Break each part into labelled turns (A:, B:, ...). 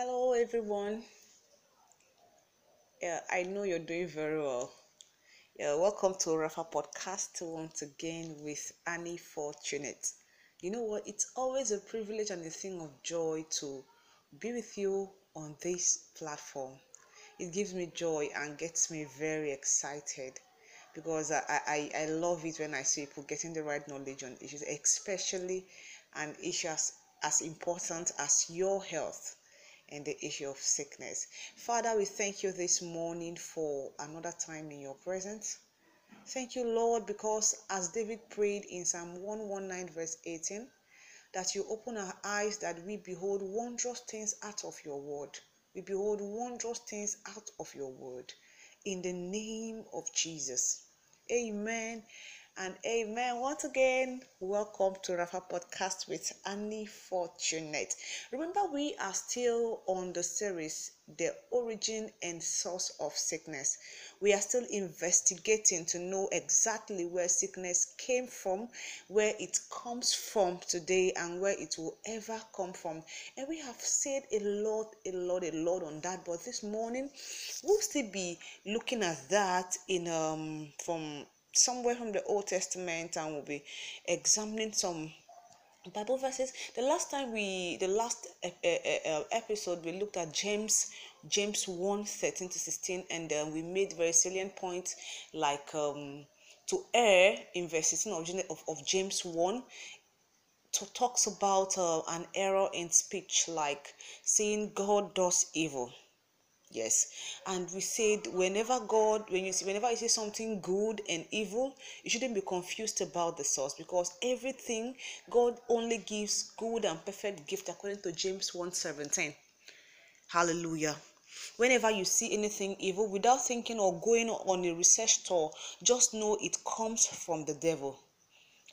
A: Hello, everyone. Yeah, I know you're doing very well. Yeah, welcome to Rafa Podcast once again with Annie Fortunate. You know what? It's always a privilege and a thing of joy to be with you on this platform. It gives me joy and gets me very excited because I, I, I love it when I see people getting the right knowledge on issues, especially an issue as, as important as your health and the issue of sickness. Father, we thank you this morning for another time in your presence. Thank you, Lord, because as David prayed in Psalm 119, verse 18, that you open our eyes that we behold wondrous things out of your word. We behold wondrous things out of your word. In the name of Jesus. Amen and amen. Once again, welcome to Rafa Podcast with Annie Fortunate. Remember, we are still on the series, The Origin and Source of Sickness. We are still investigating to know exactly where sickness came from, where it comes from today, and where it will ever come from. And we have said a lot, a lot, a lot on that. But this morning, we'll still be looking at that in um from somewhere from the Old Testament and we'll be examining some Bible verses. The last time we, the last episode, we looked at James, James 1 13 to 16, and uh, we made very salient points like um, to err in verse 16 of, of, of James 1 to talks about uh, an error in speech like saying God does evil Yes, and we said whenever God, when you see, whenever you see something good and evil, you shouldn't be confused about the source because everything God only gives good and perfect gift according to James 1 17. Hallelujah. Whenever you see anything evil, without thinking or going on a research tour, just know it comes from the devil.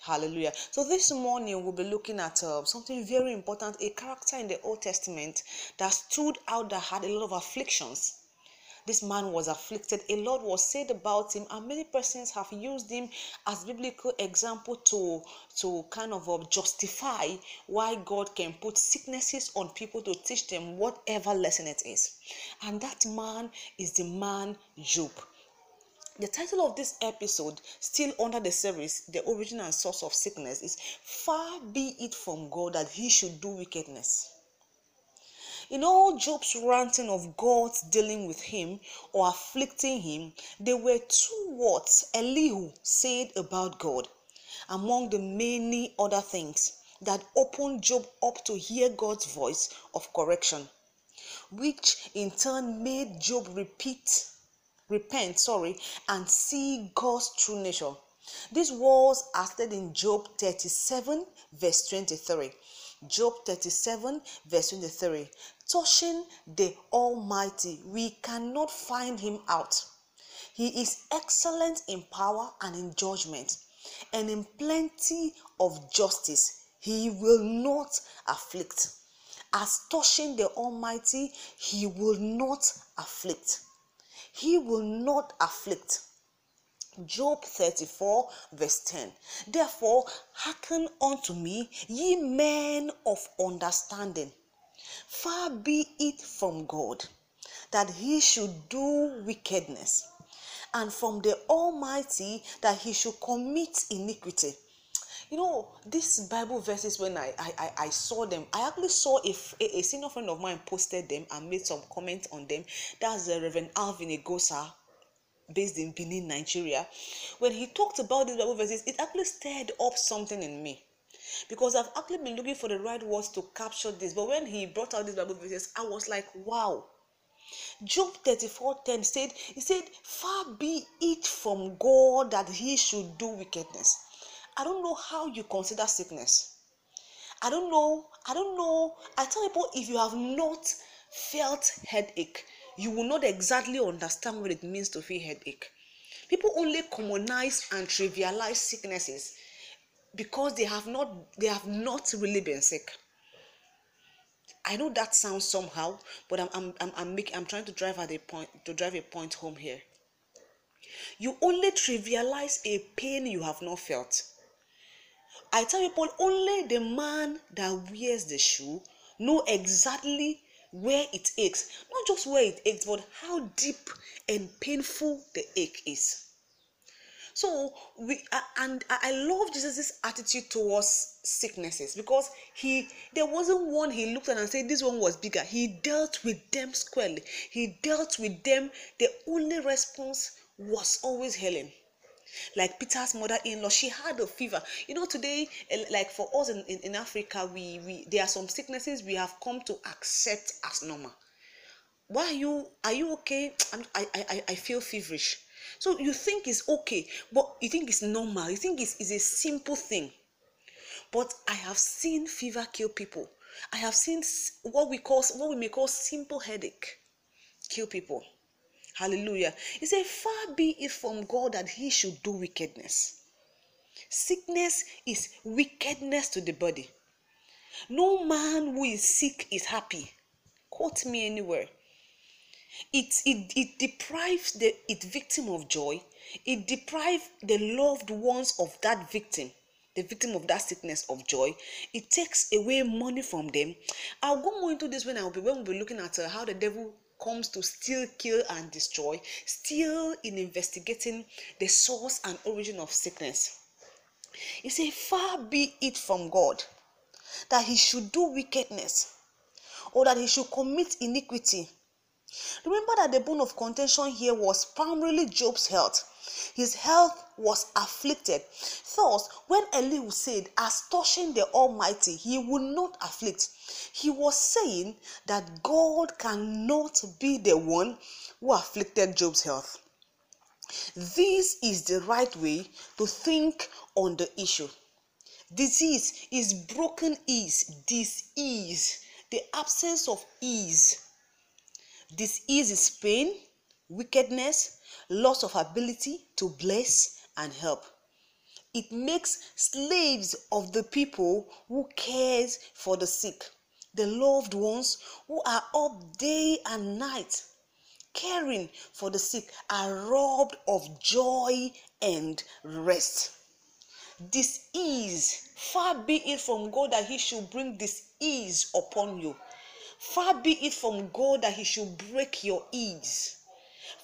A: Hallelujah. So this morning we'll be looking at uh, something very important, a character in the Old Testament that stood out that had a lot of afflictions. This man was afflicted. A lot was said about him, and many persons have used him as biblical example to to kind of uh, justify why God can put sicknesses on people to teach them whatever lesson it is. And that man is the man Job. The title of this episode, still under the series, The Origin and Source of Sickness, is Far Be It from God that He should do wickedness. In all Job's ranting of God's dealing with him or afflicting him, there were two words Elihu said about God, among the many other things that opened Job up to hear God's voice of correction, which in turn made Job repeat repent, sorry, and see God's true nature. These words are stated in Job 37, verse 23. Job 37, verse 23. Touching the Almighty, we cannot find him out. He is excellent in power and in judgment, and in plenty of justice. He will not afflict. As touching the Almighty, he will not afflict he will not afflict. Job 34, verse 10. Therefore, hearken unto me, ye men of understanding. Far be it from God that he should do wickedness, and from the Almighty that he should commit iniquity you know these bible verses when i i i saw them i actually saw if a, a, senior friend of mine posted them and made some comment on them. That's the reverend alvin egosa based in benin nigeria. When he talked about these bible verses it actually stirred up something in me. Because i've actually been looking for the right words to capture this. But when he brought out these bible verses i was like wow. Job 34 10 said, He said, Far be it from God that he should do wickedness I don't know how you consider sickness. I don't know. I don't know. I tell people if you have not felt headache, you will not exactly understand what it means to feel headache. People only commonize and trivialize sicknesses because they have not they have not really been sick. I know that sounds somehow, but I'm I'm I'm, I'm making I'm trying to drive at a point to drive a point home here. You only trivialize a pain you have not felt. I tell people only the man that wears the shoe know exactly where it aches. Not just where it aches, but how deep and painful the ache is. So we and I love Jesus' attitude towards sicknesses because he there wasn't one he looked at and said this one was bigger. He dealt with them squarely. He dealt with them. The only response was always healing like peter's mother-in-law she had a fever. You know today eh, like for us in, in, in africa we we there are some sicknesses we have come to accept as normal. Why are you are you okay? I'm, I, I i feel feverish. So you think it's okay but you think it's normal. You think it's, it's a simple thing. But i have seen fever kill people. I have seen what we call what we may call simple headache kill people Hallelujah. He said, Far be it from God that he should do wickedness. Sickness is wickedness to the body. No man who is sick is happy. Quote me anywhere. It, it, it deprives the it victim of joy. It deprives the loved ones of that victim, the victim of that sickness of joy. It takes away money from them. I'll go more into this when I'll be when we'll be looking at uh, how the devil comes to steal, kill, and destroy, still in investigating the source and origin of sickness. He said, Far be it from God that he should do wickedness or that he should commit iniquity. Remember that the bone of contention here was primarily Job's health. His health was afflicted. Thus, when Elihu said, As touching the Almighty, he would not afflict, he was saying that God cannot be the one who afflicted Job's health. This is the right way to think on the issue. Disease is broken ease, disease, the absence of ease. Disease is pain, wickedness, loss of ability to bless and help. It makes slaves of the people who cares for the sick, the loved ones who are up day and night caring for the sick are robbed of joy and rest. This ease, far be it from God that He should bring this ease upon you. Far be it from God that He should break your ease.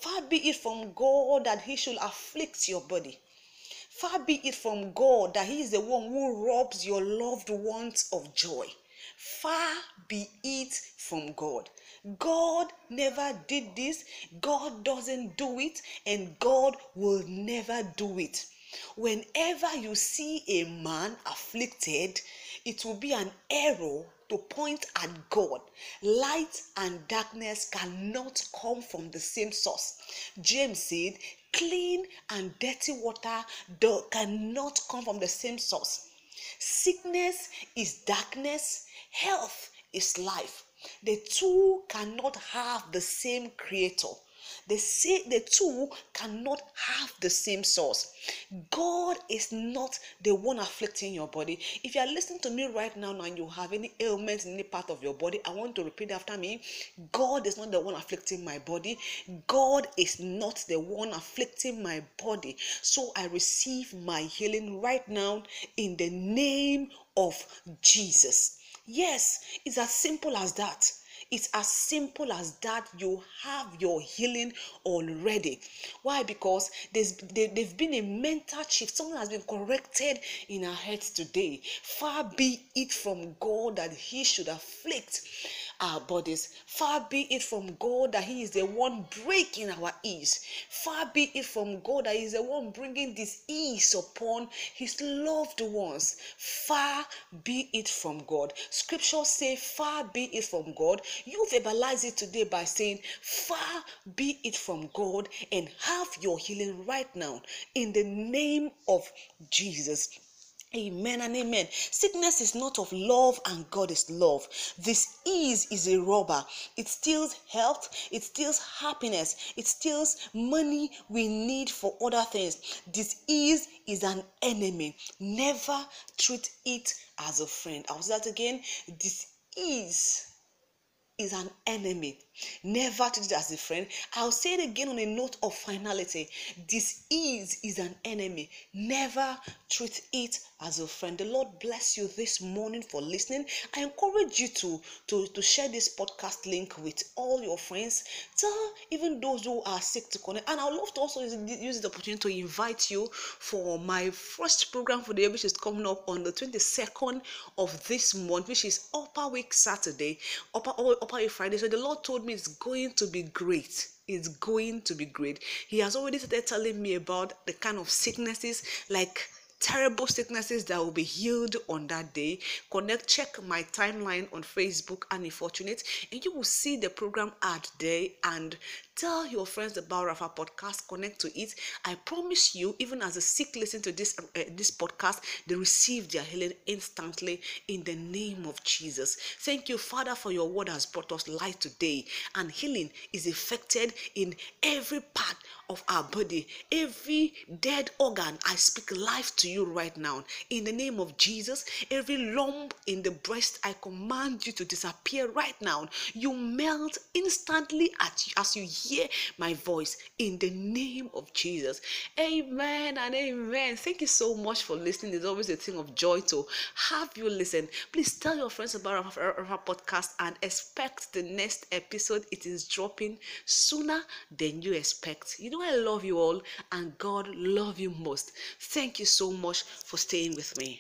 A: Far be it from God that He should afflict your body. Far be it from God that He is the one who robs your loved ones of joy. Far be it from God. God never did this, God doesn't do it, and God will never do it. Whenever you see a man afflicted, it will be an error to point at God. Light and darkness cannot come from the same source. James said, clean and dirty water do, cannot come from the same source. Sickness is darkness, health is life. The two cannot have the same creator. They say the two cannot have the same source. God is not the one afflicting your body. If you are listening to me right now and you have any ailments in any part of your body, I want to repeat after me. God is not the one afflicting my body. God is not the one afflicting my body. So I receive my healing right now in the name of Jesus. Yes, it's as simple as that. It's as simple as that. You have your healing already. Why? Because there's there, there's been a mental shift. Something has been corrected in our heads today. Far be it from God that He should afflict our bodies. Far be it from God that He is the one breaking our ease. Far be it from God that He is the one bringing this ease upon His loved ones. Far be it from God. Scripture say, Far be it from God. You verbalize it today by saying, Far be it from God, and have your healing right now in the name of Jesus. Amen and amen. Sickness is not of love, and God is love. This ease is a robber. It steals health, it steals happiness, it steals money we need for other things. This ease is an enemy. Never treat it as a friend. I'll say that again. This ease is an enemy. Never treat it as a friend. I'll say it again on a note of finality. This is is an enemy. Never treat it as a friend. The Lord bless you this morning for listening. I encourage you to, to, to share this podcast link with all your friends. Tell even those who are sick to connect. And I would love to also use the opportunity to invite you for my first program for the year, which is coming up on the 22nd of this month, which is Upper Week Saturday, Upper, upper Week Friday. So the Lord told me it's going to be great it's going to be great. He has already started telling me about the kind of sicknesses like terrible sicknesses that will be healed on that day. Connect, check my timeline on Facebook, Annie Fortunate, and you will see the program ad there. And tell your friends about Rafa podcast. Connect to it. I promise you even as a sick listen to this uh, this podcast they receive their healing instantly in the name of jesus. Thank you father for your word has brought us light today. And healing is effected in every part of our body. Every dead organ i speak life to you right now in the name of jesus every lump in the breast i command you to disappear right now you melt instantly as you hear my voice in the name of Jesus. Amen and amen. Thank you so much for listening. It's always a thing of joy to have you listen. Please tell your friends about our, our, our podcast and expect the next episode. It is dropping sooner than you expect. You know, I love you all and God love you most. Thank you so much for staying with me.